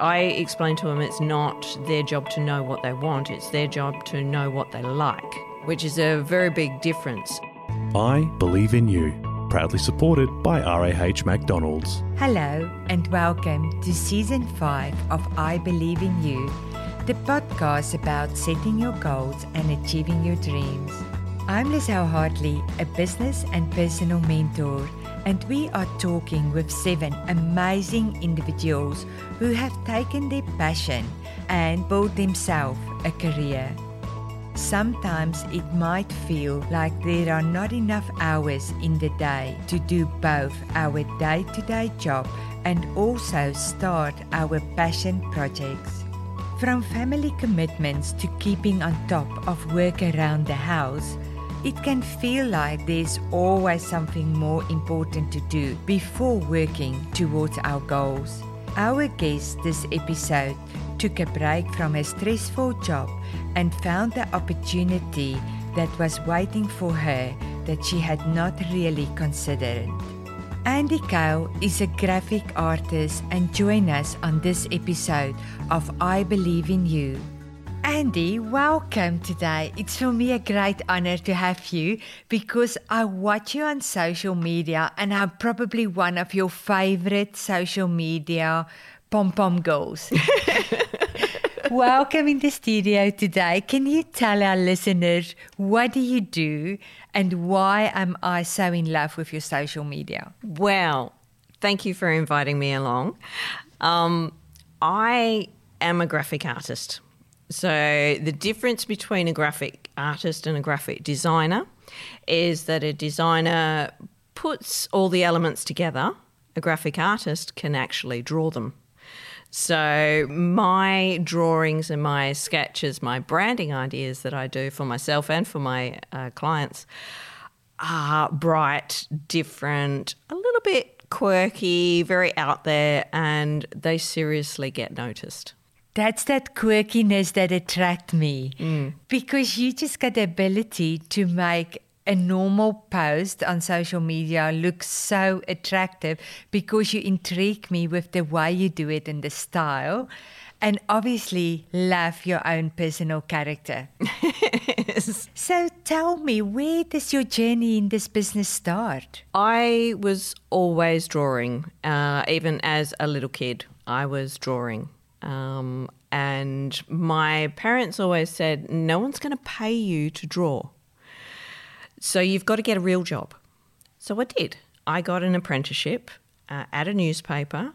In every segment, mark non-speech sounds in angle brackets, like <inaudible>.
I explain to them it's not their job to know what they want, it's their job to know what they like, which is a very big difference. I Believe in You, proudly supported by RAH McDonald's. Hello, and welcome to season 5 of I Believe in You, the podcast about setting your goals and achieving your dreams. I'm Lizelle Hartley, a business and personal mentor, and we are talking with seven amazing individuals who have taken their passion and built themselves a career. Sometimes it might feel like there are not enough hours in the day to do both our day to day job and also start our passion projects. From family commitments to keeping on top of work around the house, it can feel like there's always something more important to do before working towards our goals. Our guest this episode took a break from a stressful job and found the opportunity that was waiting for her that she had not really considered. Andy Cow is a graphic artist and join us on this episode of I Believe in You. Andy, welcome today. It's for me a great honor to have you because I watch you on social media and I'm probably one of your favorite social media pom pom girls. <laughs> welcome in the studio today. Can you tell our listeners what do you do and why am I so in love with your social media? Well, thank you for inviting me along. Um, I am a graphic artist. So, the difference between a graphic artist and a graphic designer is that a designer puts all the elements together, a graphic artist can actually draw them. So, my drawings and my sketches, my branding ideas that I do for myself and for my uh, clients are bright, different, a little bit quirky, very out there, and they seriously get noticed. That's that quirkiness that attract me mm. because you just got the ability to make a normal post on social media look so attractive because you intrigue me with the way you do it and the style and obviously love your own personal character. <laughs> yes. So tell me, where does your journey in this business start? I was always drawing, uh, even as a little kid. I was drawing. Um, and my parents always said, no one's going to pay you to draw. So you've got to get a real job. So I did. I got an apprenticeship uh, at a newspaper.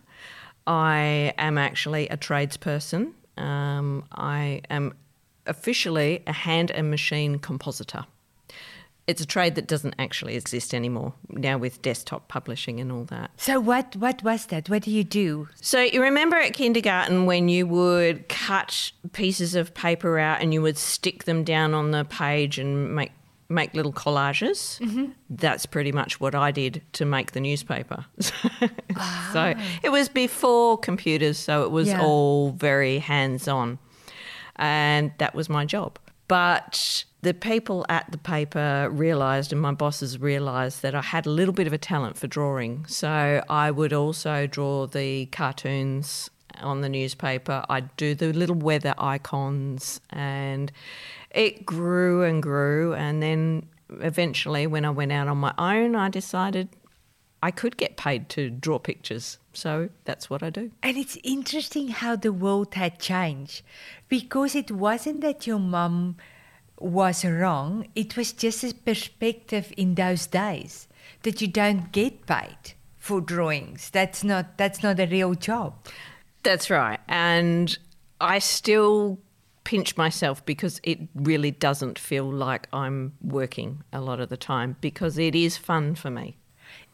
I am actually a tradesperson. Um, I am officially a hand and machine compositor it's a trade that doesn't actually exist anymore now with desktop publishing and all that. So what what was that? What do you do? So you remember at kindergarten when you would cut pieces of paper out and you would stick them down on the page and make make little collages. Mm-hmm. That's pretty much what I did to make the newspaper. <laughs> ah. So it was before computers, so it was yeah. all very hands on. And that was my job. But the people at the paper realised, and my bosses realised, that I had a little bit of a talent for drawing. So I would also draw the cartoons on the newspaper. I'd do the little weather icons, and it grew and grew. And then eventually, when I went out on my own, I decided I could get paid to draw pictures. So that's what I do. And it's interesting how the world had changed because it wasn't that your mum was wrong, it was just a perspective in those days that you don't get paid for drawings. That's not that's not a real job. That's right. And I still pinch myself because it really doesn't feel like I'm working a lot of the time because it is fun for me.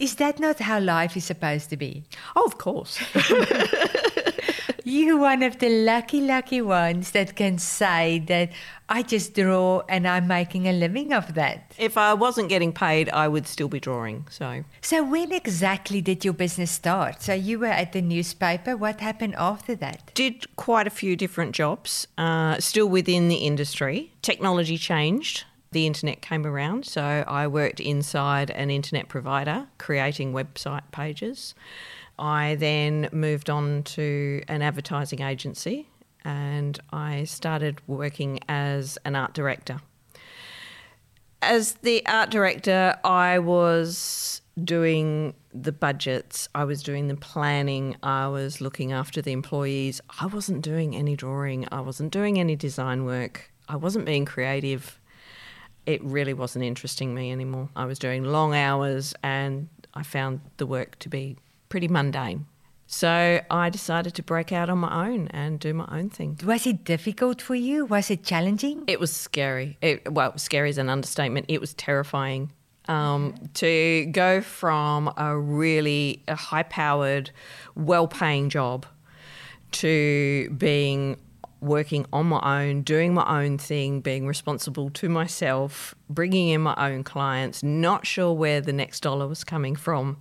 Is that not how life is supposed to be? Oh, of course. <laughs> you one of the lucky, lucky ones that can say that I just draw and I'm making a living of that. If I wasn't getting paid, I would still be drawing. So, so when exactly did your business start? So you were at the newspaper. What happened after that? Did quite a few different jobs, uh, still within the industry. Technology changed the internet came around. So I worked inside an internet provider creating website pages. I then moved on to an advertising agency and I started working as an art director. As the art director, I was doing the budgets, I was doing the planning, I was looking after the employees. I wasn't doing any drawing, I wasn't doing any design work, I wasn't being creative. It really wasn't interesting me anymore. I was doing long hours and I found the work to be pretty mundane. So I decided to break out on my own and do my own thing. Was it difficult for you? Was it challenging? It was scary. It, well, scary is an understatement. It was terrifying um, to go from a really a high-powered, well-paying job to being working on my own, doing my own thing, being responsible to myself, bringing in my own clients, not sure where the next dollar was coming from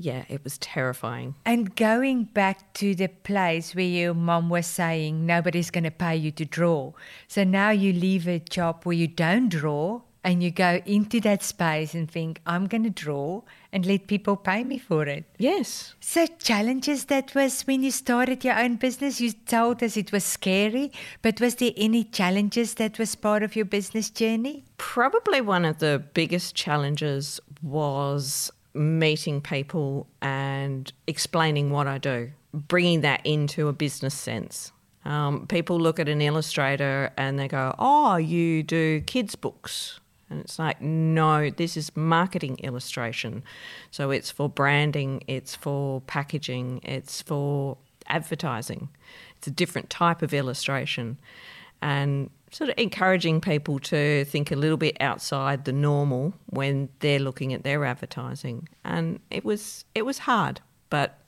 yeah, it was terrifying. And going back to the place where your mom was saying nobody's going to pay you to draw. So now you leave a job where you don't draw and you go into that space and think, I'm going to draw and let people pay me for it. Yes. So, challenges that was when you started your own business, you told us it was scary, but was there any challenges that was part of your business journey? Probably one of the biggest challenges was meeting people and explaining what I do, bringing that into a business sense. Um, people look at an illustrator and they go, Oh, you do kids' books. And it's like, no, this is marketing illustration. So it's for branding, it's for packaging, it's for advertising. It's a different type of illustration. And sort of encouraging people to think a little bit outside the normal when they're looking at their advertising. And it was it was hard, but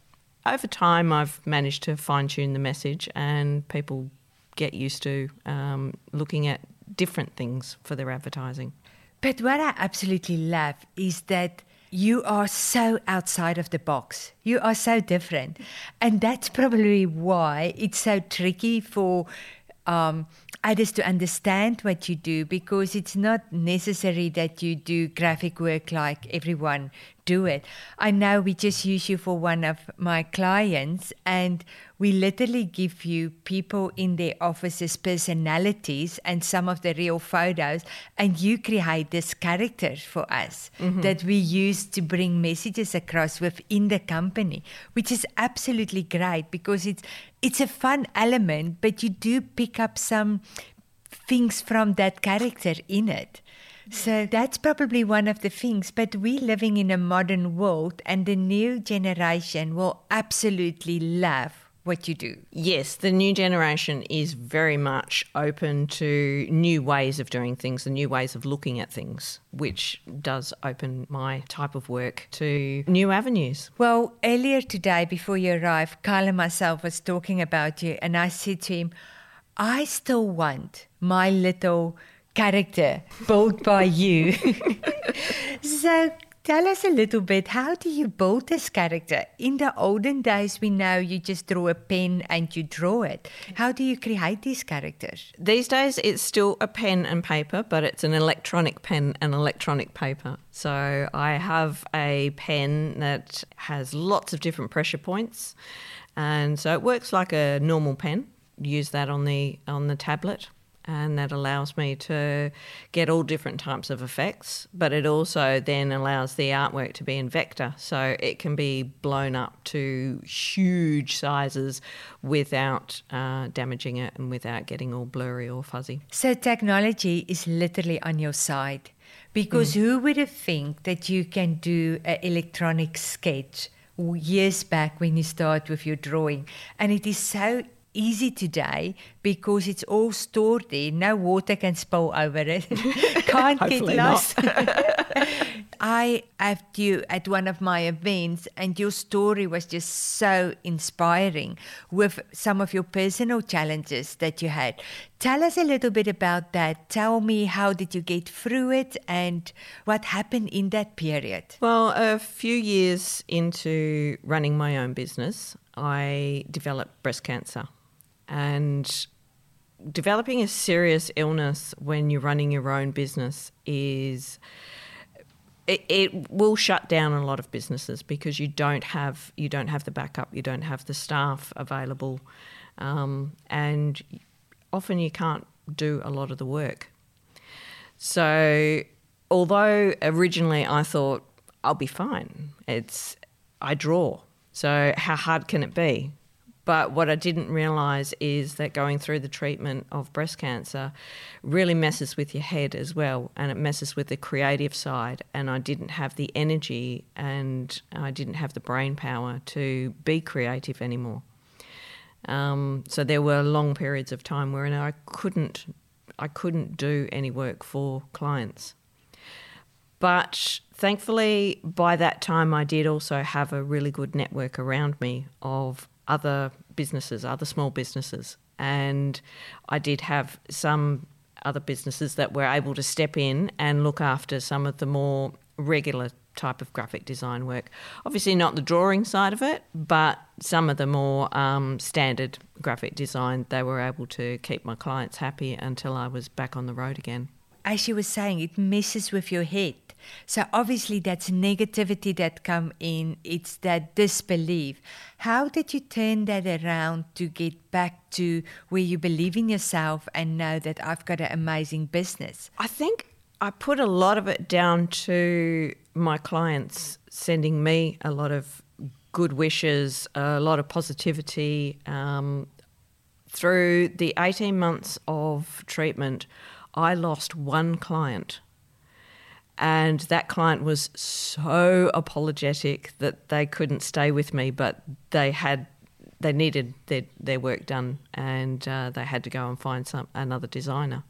over time I've managed to fine tune the message, and people get used to um, looking at different things for their advertising. But what I absolutely love is that you are so outside of the box. You are so different. And that's probably why it's so tricky for um, others to understand what you do because it's not necessary that you do graphic work like everyone do it. I know we just use you for one of my clients and we literally give you people in their offices personalities and some of the real photos and you create this character for us mm-hmm. that we use to bring messages across within the company which is absolutely great because it's it's a fun element, but you do pick up some things from that character in it. So that's probably one of the things. But we're living in a modern world, and the new generation will absolutely love what you do. Yes, the new generation is very much open to new ways of doing things, the new ways of looking at things, which does open my type of work to new avenues. Well, earlier today, before you arrived, Kyle and myself was talking about you, and I said to him, I still want my little character built by you. <laughs> so Tell us a little bit, how do you build this character? In the olden days, we know you just draw a pen and you draw it. How do you create these characters? These days, it's still a pen and paper, but it's an electronic pen and electronic paper. So I have a pen that has lots of different pressure points, and so it works like a normal pen. Use that on the on the tablet and that allows me to get all different types of effects. But it also then allows the artwork to be in vector, so it can be blown up to huge sizes without uh, damaging it and without getting all blurry or fuzzy. So technology is literally on your side, because mm. who would have think that you can do an electronic sketch? years back when you start with your drawing and it is so easy today because it's all stored there. No water can spill over it. <laughs> Can't get lost. <laughs> I have you at one of my events, and your story was just so inspiring with some of your personal challenges that you had. Tell us a little bit about that. Tell me how did you get through it and what happened in that period? Well, a few years into running my own business, I developed breast cancer. And developing a serious illness when you're running your own business is it, will shut down a lot of businesses because you don't have you don't have the backup, you don't have the staff available, um, and often you can't do a lot of the work. So, although originally I thought I'll be fine, it's I draw. So how hard can it be? But what I didn't realise is that going through the treatment of breast cancer really messes with your head as well, and it messes with the creative side. And I didn't have the energy and I didn't have the brain power to be creative anymore. Um, so there were long periods of time where I couldn't, I couldn't do any work for clients. But thankfully, by that time, I did also have a really good network around me of other businesses, other small businesses. And I did have some other businesses that were able to step in and look after some of the more regular type of graphic design work. Obviously, not the drawing side of it, but some of the more um, standard graphic design, they were able to keep my clients happy until I was back on the road again. As you were saying, it messes with your head. So obviously that's negativity that come in. It's that disbelief. How did you turn that around to get back to where you believe in yourself and know that I've got an amazing business? I think I put a lot of it down to my clients sending me a lot of good wishes, a lot of positivity. Um, through the 18 months of treatment, I lost one client and that client was so apologetic that they couldn't stay with me, but they had they needed their, their work done and uh, they had to go and find some another designer.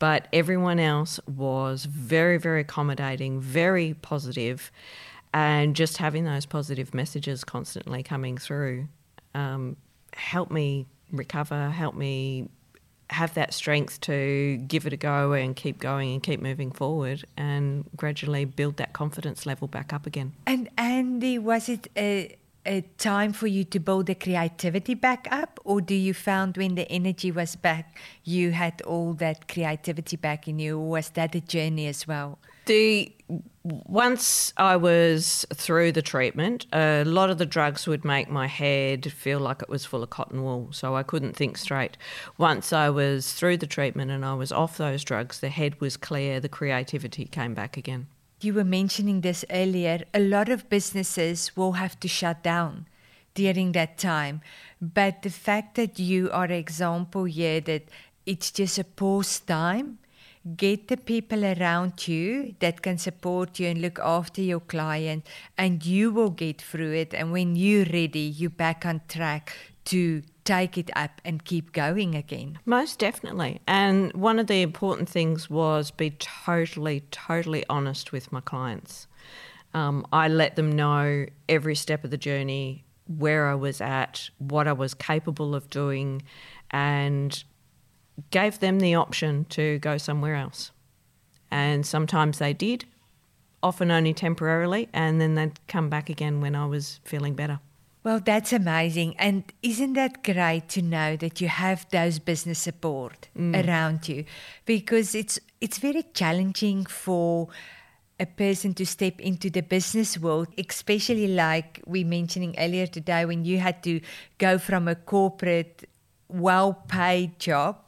But everyone else was very, very accommodating, very positive, and just having those positive messages constantly coming through um, helped me recover, helped me have that strength to give it a go and keep going and keep moving forward and gradually build that confidence level back up again. And Andy, was it a, a time for you to build the creativity back up, or do you found when the energy was back, you had all that creativity back in you? Or was that a journey as well? The once I was through the treatment, a lot of the drugs would make my head feel like it was full of cotton wool, so I couldn't think straight. Once I was through the treatment and I was off those drugs, the head was clear, the creativity came back again. You were mentioning this earlier. A lot of businesses will have to shut down during that time, but the fact that you are an example here that it's just a pause time get the people around you that can support you and look after your client and you will get through it. And when you're ready you're back on track to take it up and keep going again. Most definitely. And one of the important things was be totally totally honest with my clients. Um, i let them know every step of the journey where i was at what i was capable of doing and gave them the option to go somewhere else. And sometimes they did, often only temporarily, and then they'd come back again when I was feeling better. Well, that's amazing. And isn't that great to know that you have those business support mm. around you? Because it's it's very challenging for a person to step into the business world, especially like we mentioning earlier today when you had to go from a corporate well paid job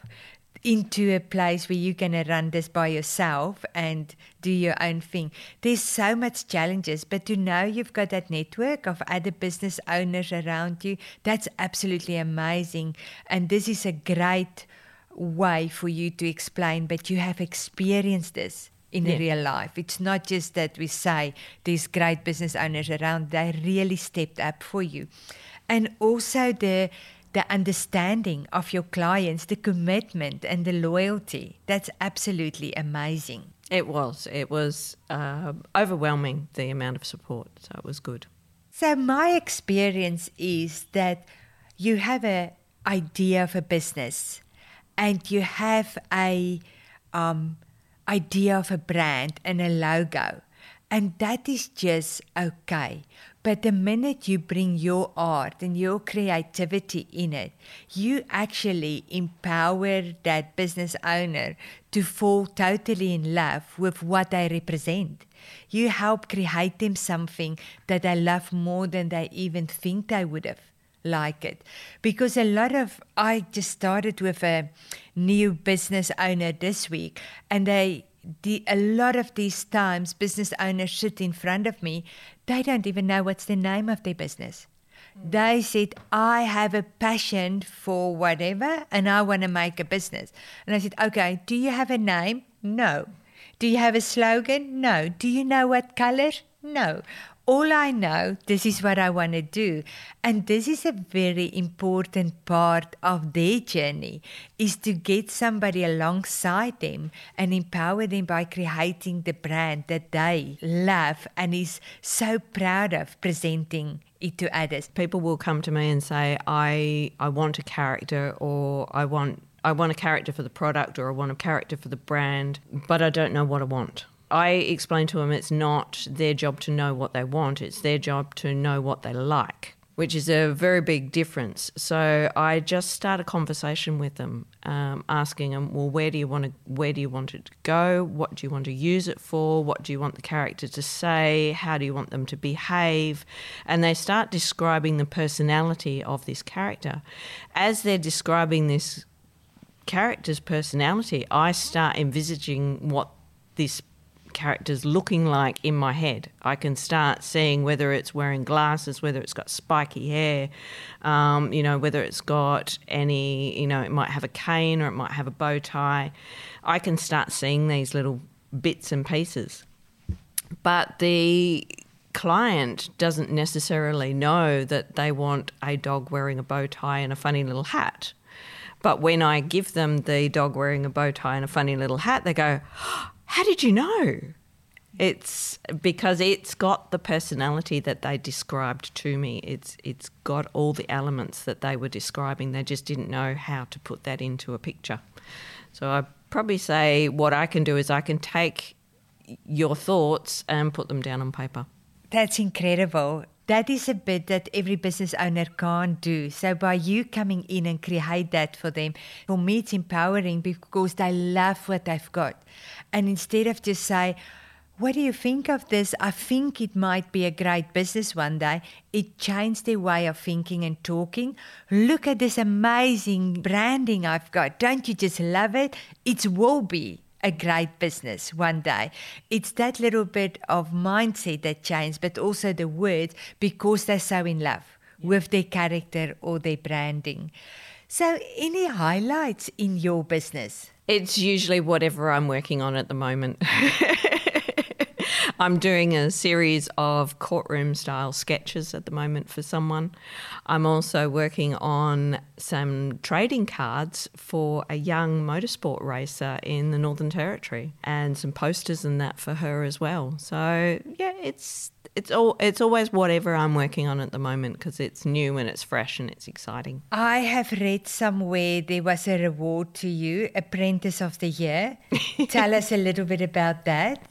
into a place where you can run this by yourself and do your own thing. There's so much challenges, but to know you've got that network of other business owners around you, that's absolutely amazing. And this is a great way for you to explain, but you have experienced this in yeah. real life. It's not just that we say there's great business owners around, they really stepped up for you. And also the the understanding of your clients, the commitment and the loyalty. That's absolutely amazing. It was. It was uh, overwhelming the amount of support. So it was good. So my experience is that you have a idea of a business, and you have a um, idea of a brand and a logo, and that is just okay. But the minute you bring your art and your creativity in it, you actually empower that business owner to fall totally in love with what they represent. You help create them something that they love more than they even think they would have like it because a lot of I just started with a new business owner this week and they the, a lot of these times business owners sit in front of me, they don't even know what's the name of their business. Mm. They said, I have a passion for whatever and I want to make a business. And I said, Okay, do you have a name? No. Do you have a slogan? No. Do you know what color? No all I know, this is what I want to do. And this is a very important part of their journey is to get somebody alongside them and empower them by creating the brand that they love and is so proud of presenting it to others. People will come to me and say, I I want a character or I want I want a character for the product or I want a character for the brand, but I don't know what I want. I explain to them it's not their job to know what they want, it's their job to know what they like, which is a very big difference. So I just start a conversation with them, um, asking them, well, where do you want to, where do you want it to go? What do you want to use it for? What do you want the character to say? How do you want them to behave? And they start describing the personality of this character. As they're describing this character's personality, I start envisaging what this characters looking like in my head. I can start seeing whether it's wearing glasses, whether it's got spiky hair, um, you know, whether it's got any, you know, it might have a cane or it might have a bow tie. I can start seeing these little bits and pieces. But the client doesn't necessarily know that they want a dog wearing a bow tie and a funny little hat. But when I give them the dog wearing a bow tie and a funny little hat, they go, how did you know? It's because it's got the personality that they described to me. It's it's got all the elements that they were describing. They just didn't know how to put that into a picture. So I probably say what I can do is I can take your thoughts and put them down on paper. That's incredible that is a bit that every business owner can't do. So by you coming in and create that for them, for me it's empowering because they love what they've got. And instead of just say, what do you think of this? I think it might be a great business one day. It changed their way of thinking and talking. Look at this amazing branding I've got. Don't you just love it? It's will be a great business one day. It's that little bit of mindset that changed, but also the words because they're so in love yeah. with their character or their branding. So, any highlights in your business? It's usually whatever I'm working on at the moment. <laughs> I'm doing a series of courtroom style sketches at the moment for someone. I'm also working on some trading cards for a young motorsport racer in the Northern Territory and some posters and that for her as well. So, yeah, it's it's all it's always whatever I'm working on at the moment because it's new and it's fresh and it's exciting. I have read somewhere there was a reward to you, Apprentice of the Year. <laughs> Tell us a little bit about that.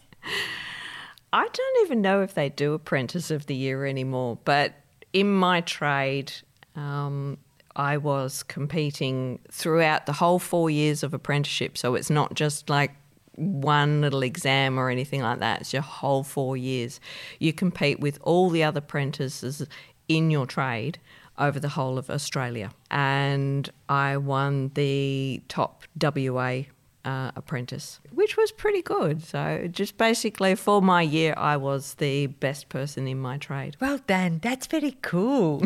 I don't even know if they do Apprentice of the Year anymore, but in my trade, um, I was competing throughout the whole four years of apprenticeship. So it's not just like one little exam or anything like that. It's your whole four years. You compete with all the other apprentices in your trade over the whole of Australia. And I won the top WA uh, apprentice, which was pretty good. So, just basically for my year, I was the best person in my trade. Well done. That's very cool.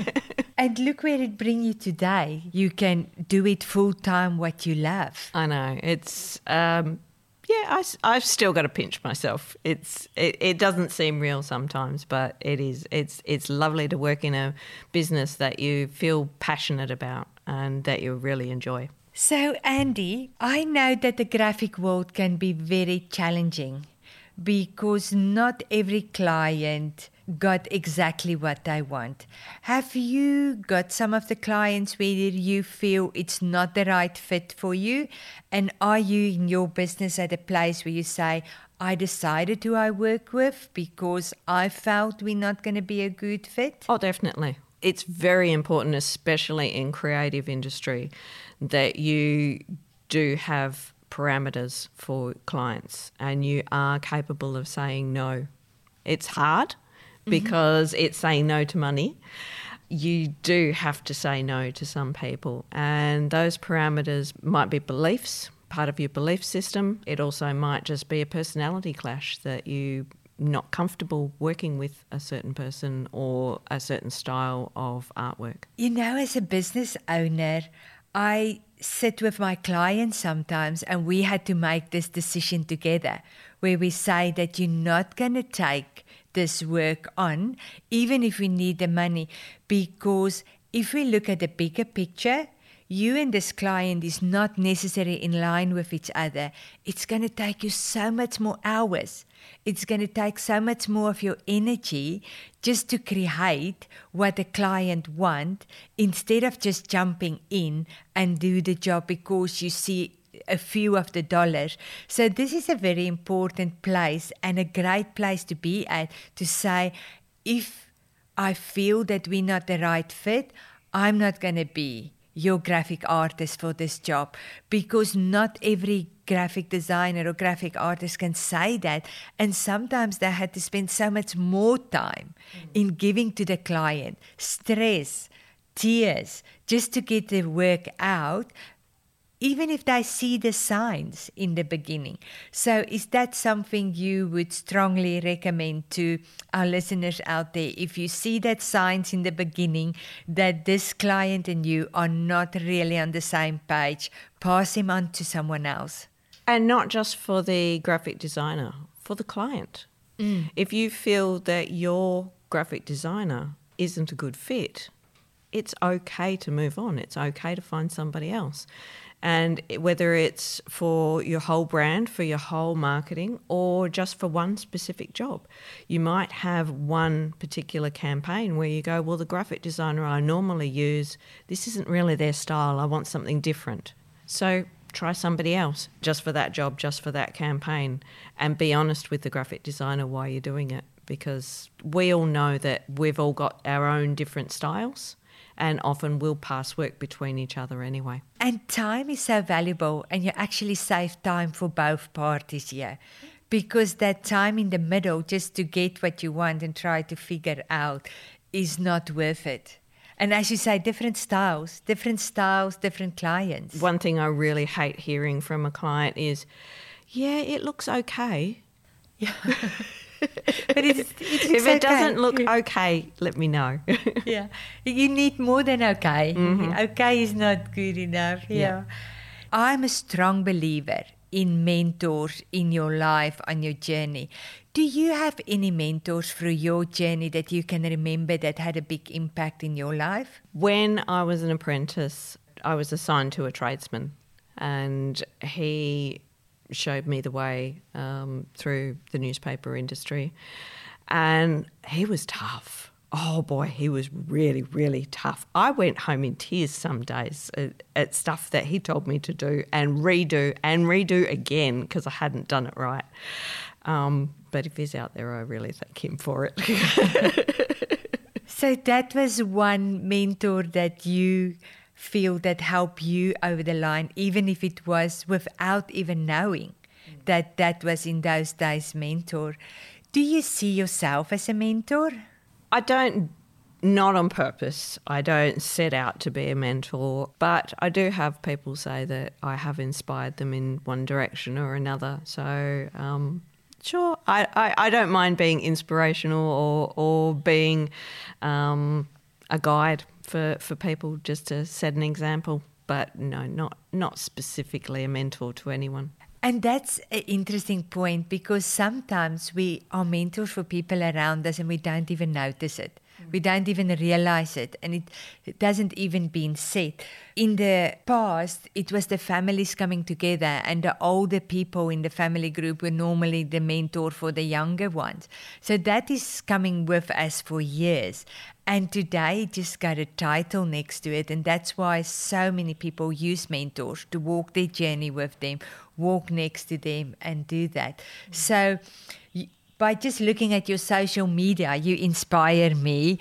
<laughs> and look where it brings you today. You can do it full time, what you love. I know. It's. Um, yeah, I, have still got to pinch myself. It's it, it doesn't seem real sometimes, but it is. It's it's lovely to work in a business that you feel passionate about and that you really enjoy. So, Andy, I know that the graphic world can be very challenging because not every client got exactly what they want. Have you got some of the clients where you feel it's not the right fit for you? And are you in your business at a place where you say, I decided who I work with because I felt we're not going to be a good fit? Oh, definitely. It's very important, especially in creative industry, that you do have parameters for clients and you are capable of saying no. It's hard because mm-hmm. it's saying no to money. You do have to say no to some people, and those parameters might be beliefs, part of your belief system. It also might just be a personality clash that you not comfortable working with a certain person or a certain style of artwork. You know, as a business owner, I sit with my clients sometimes and we had to make this decision together where we say that you're not going to take this work on, even if we need the money, because if we look at the bigger picture, you and this client is not necessarily in line with each other. It's going to take you so much more hours. It's going to take so much more of your energy just to create what the client want instead of just jumping in and do the job because you see a few of the dollars. So this is a very important place and a great place to be at to say if I feel that we're not the right fit, I'm not going to be your graphic artist for this job because not every graphic designer or graphic artist can say that. And sometimes they had to spend so much more time mm. in giving to the client stress, tears, just to get the work out even if they see the signs in the beginning. So, is that something you would strongly recommend to our listeners out there? If you see that signs in the beginning that this client and you are not really on the same page, pass him on to someone else. And not just for the graphic designer, for the client. Mm. If you feel that your graphic designer isn't a good fit, it's okay to move on. It's okay to find somebody else. And whether it's for your whole brand, for your whole marketing, or just for one specific job, you might have one particular campaign where you go, Well, the graphic designer I normally use, this isn't really their style. I want something different. So try somebody else just for that job, just for that campaign, and be honest with the graphic designer why you're doing it because we all know that we've all got our own different styles and often will pass work between each other anyway. And time is so valuable, and you actually save time for both parties here. Because that time in the middle, just to get what you want and try to figure out, is not worth it. And as you say, different styles, different styles, different clients. One thing I really hate hearing from a client is, yeah, it looks okay. Yeah. <laughs> <laughs> but it's, it if it okay. doesn't look okay, let me know. <laughs> yeah, you need more than okay. Mm-hmm. Okay is not good enough. Yeah. yeah. I'm a strong believer in mentors in your life on your journey. Do you have any mentors through your journey that you can remember that had a big impact in your life? When I was an apprentice, I was assigned to a tradesman, and he showed me the way um, through the newspaper industry. And he was tough. Oh boy, he was really, really tough. I went home in tears some days at, at stuff that he told me to do and redo and redo again because I hadn't done it right. Um, but if he's out there, I really thank him for it. <laughs> so that was one mentor that you feel that help you over the line, even if it was without even knowing that that was in those days mentor. Do you see yourself as a mentor? I don't, not on purpose. I don't set out to be a mentor, but I do have people say that I have inspired them in one direction or another. So, um, sure, I, I, I, don't mind being inspirational or, or being um, a guide for, for people just to set an example. But no, not not specifically a mentor to anyone. And that's an interesting point because sometimes we are mentors for people around us and we don't even notice it. We don't even realize it, and it, it doesn't even been said. In the past, it was the families coming together, and the older people in the family group were normally the mentor for the younger ones. So that is coming with us for years. And today it just got a title next to it, and that's why so many people use mentors to walk their journey with them, walk next to them, and do that. So by just looking at your social media, you inspire me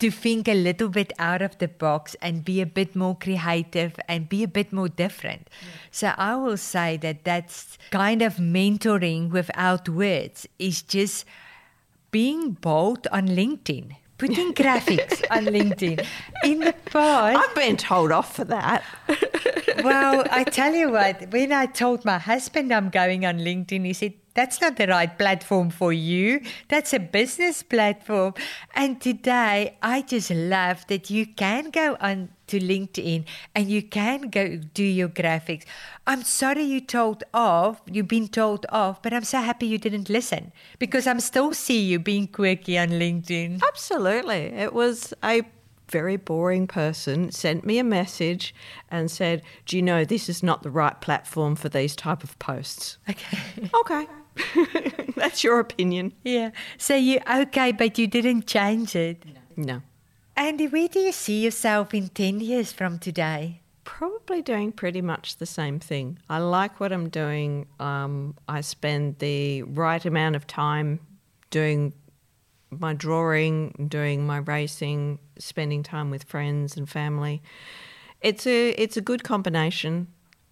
to think a little bit out of the box and be a bit more creative and be a bit more different. Yeah. So I will say that that's kind of mentoring without words is just being bold on LinkedIn. Putting <laughs> graphics on LinkedIn. In the past, I've been told off for that. well, I tell you <laughs> what, when I told my husband I'm going on LinkedIn, he said, that's not the right platform for you. That's a business platform. And today, I just love that you can go on to LinkedIn and you can go do your graphics. I'm sorry you told off, you've been told off, but I'm so happy you didn't listen because I'm still see you being quirky on LinkedIn. Absolutely. It was a very boring person sent me a message and said, "Do you know this is not the right platform for these type of posts?" Okay. okay. <laughs> That's your opinion. Yeah. So you okay, but you didn't change it. No. no. Andy, where do you see yourself in 10 years from today? Probably doing pretty much the same thing. I like what I'm doing. Um, I spend the right amount of time doing my drawing, doing my racing, spending time with friends and family. It's a it's a good combination,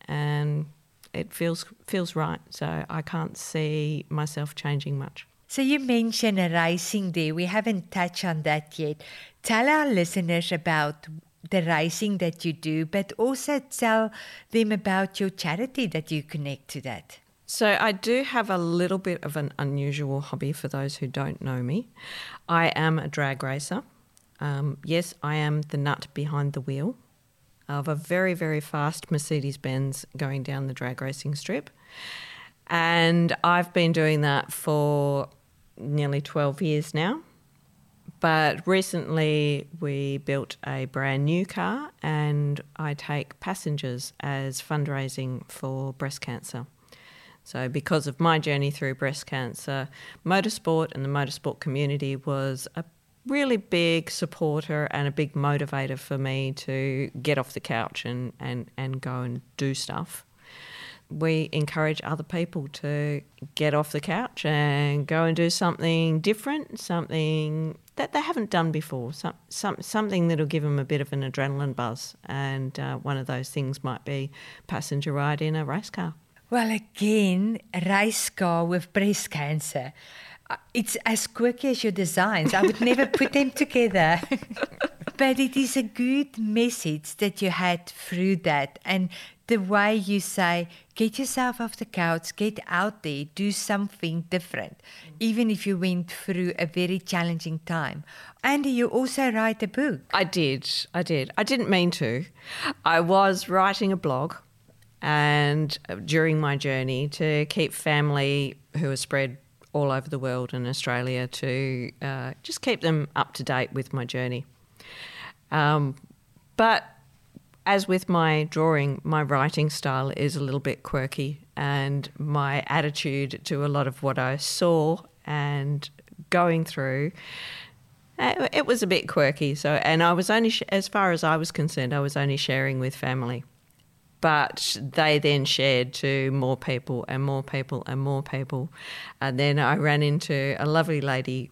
and it feels feels right. So I can't see myself changing much. So you mentioned a racing day. We haven't touched on that yet. Tell our listeners about the racing that you do, but also tell them about your charity that you connect to that. So, I do have a little bit of an unusual hobby for those who don't know me. I am a drag racer. Um, yes, I am the nut behind the wheel of a very, very fast Mercedes Benz going down the drag racing strip. And I've been doing that for nearly 12 years now. But recently we built a brand new car and I take passengers as fundraising for breast cancer. So, because of my journey through breast cancer, motorsport and the motorsport community was a really big supporter and a big motivator for me to get off the couch and, and, and go and do stuff. We encourage other people to get off the couch and go and do something different, something that they haven't done before, some, some, something that'll give them a bit of an adrenaline buzz. And uh, one of those things might be passenger ride in a race car. Well, again, race car with breast cancer it's as quirky as your designs. I would never put them together. <laughs> but it is a good message that you had through that. And the way you say, get yourself off the couch, get out there, do something different, even if you went through a very challenging time. Andy, you also write a book. I did. I did. I didn't mean to. I was writing a blog and uh, during my journey to keep family who are spread all over the world and Australia to uh, just keep them up to date with my journey. Um, but as with my drawing, my writing style is a little bit quirky, and my attitude to a lot of what I saw and going through. Uh, it was a bit quirky, so and I was only, as far as I was concerned, I was only sharing with family but they then shared to more people and more people and more people. And then I ran into a lovely lady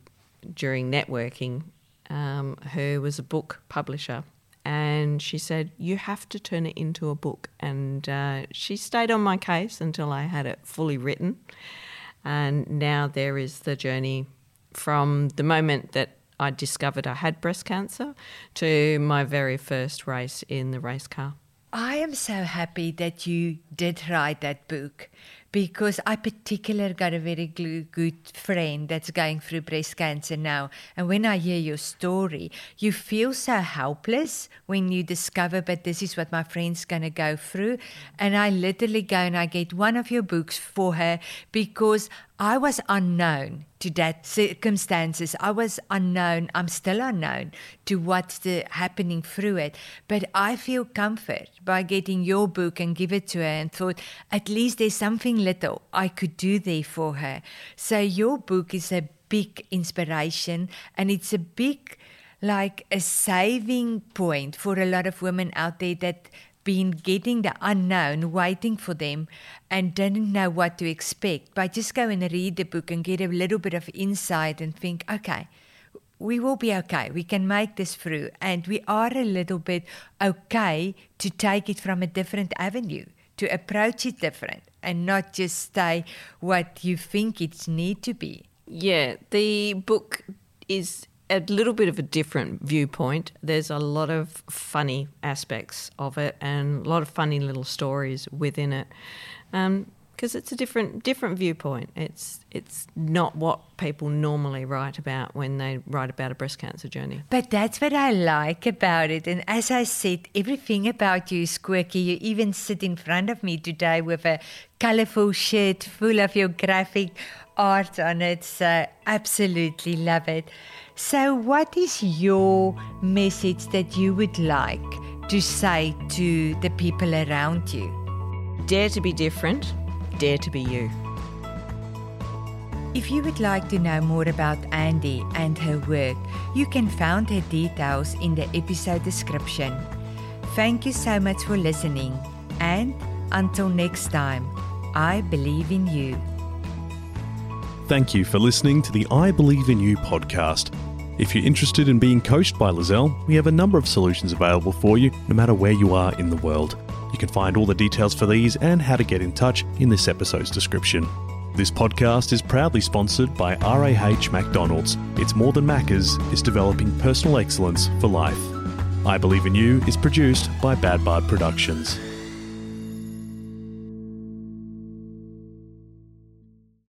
during networking um, who was a book publisher. And she said, You have to turn it into a book. And uh, she stayed on my case until I had it fully written. And now there is the journey from the moment that I discovered I had breast cancer to my very first race in the race car. I am so happy that you did write that book because I particularly got a very good friend that's going through breast cancer now. And when I hear your story, you feel so helpless when you discover, but this is what my friend's going to go through. And I literally go and I get one of your books for her because I was unknown to that circumstances. I was unknown. I'm still unknown to what's the happening through it. But I feel comfort by getting your book and give it to her and thought at least there's something little I could do there for her. So your book is a big inspiration and it's a big like a saving point for a lot of women out there that been getting the unknown waiting for them and didn't know what to expect. But just go and read the book and get a little bit of insight and think, okay, we will be okay. We can make this through. And we are a little bit okay to take it from a different avenue, to approach it different and not just stay what you think it need to be. Yeah, the book is a little bit of a different viewpoint. There's a lot of funny aspects of it and a lot of funny little stories within it. Um, because it's a different different viewpoint. It's it's not what people normally write about when they write about a breast cancer journey. But that's what I like about it. And as I said, everything about you is quirky. You even sit in front of me today with a colorful shirt full of your graphic art on it. So absolutely love it. So what is your message that you would like to say to the people around you? Dare to be different Dare to be you. If you would like to know more about Andy and her work, you can find her details in the episode description. Thank you so much for listening, and until next time, I believe in you. Thank you for listening to the I Believe in You podcast. If you're interested in being coached by Lizelle, we have a number of solutions available for you no matter where you are in the world. You can find all the details for these and how to get in touch in this episode's description. This podcast is proudly sponsored by RAH McDonald's. It's more than Macca's, it's developing personal excellence for life. I Believe in You is produced by Bad Bard Productions.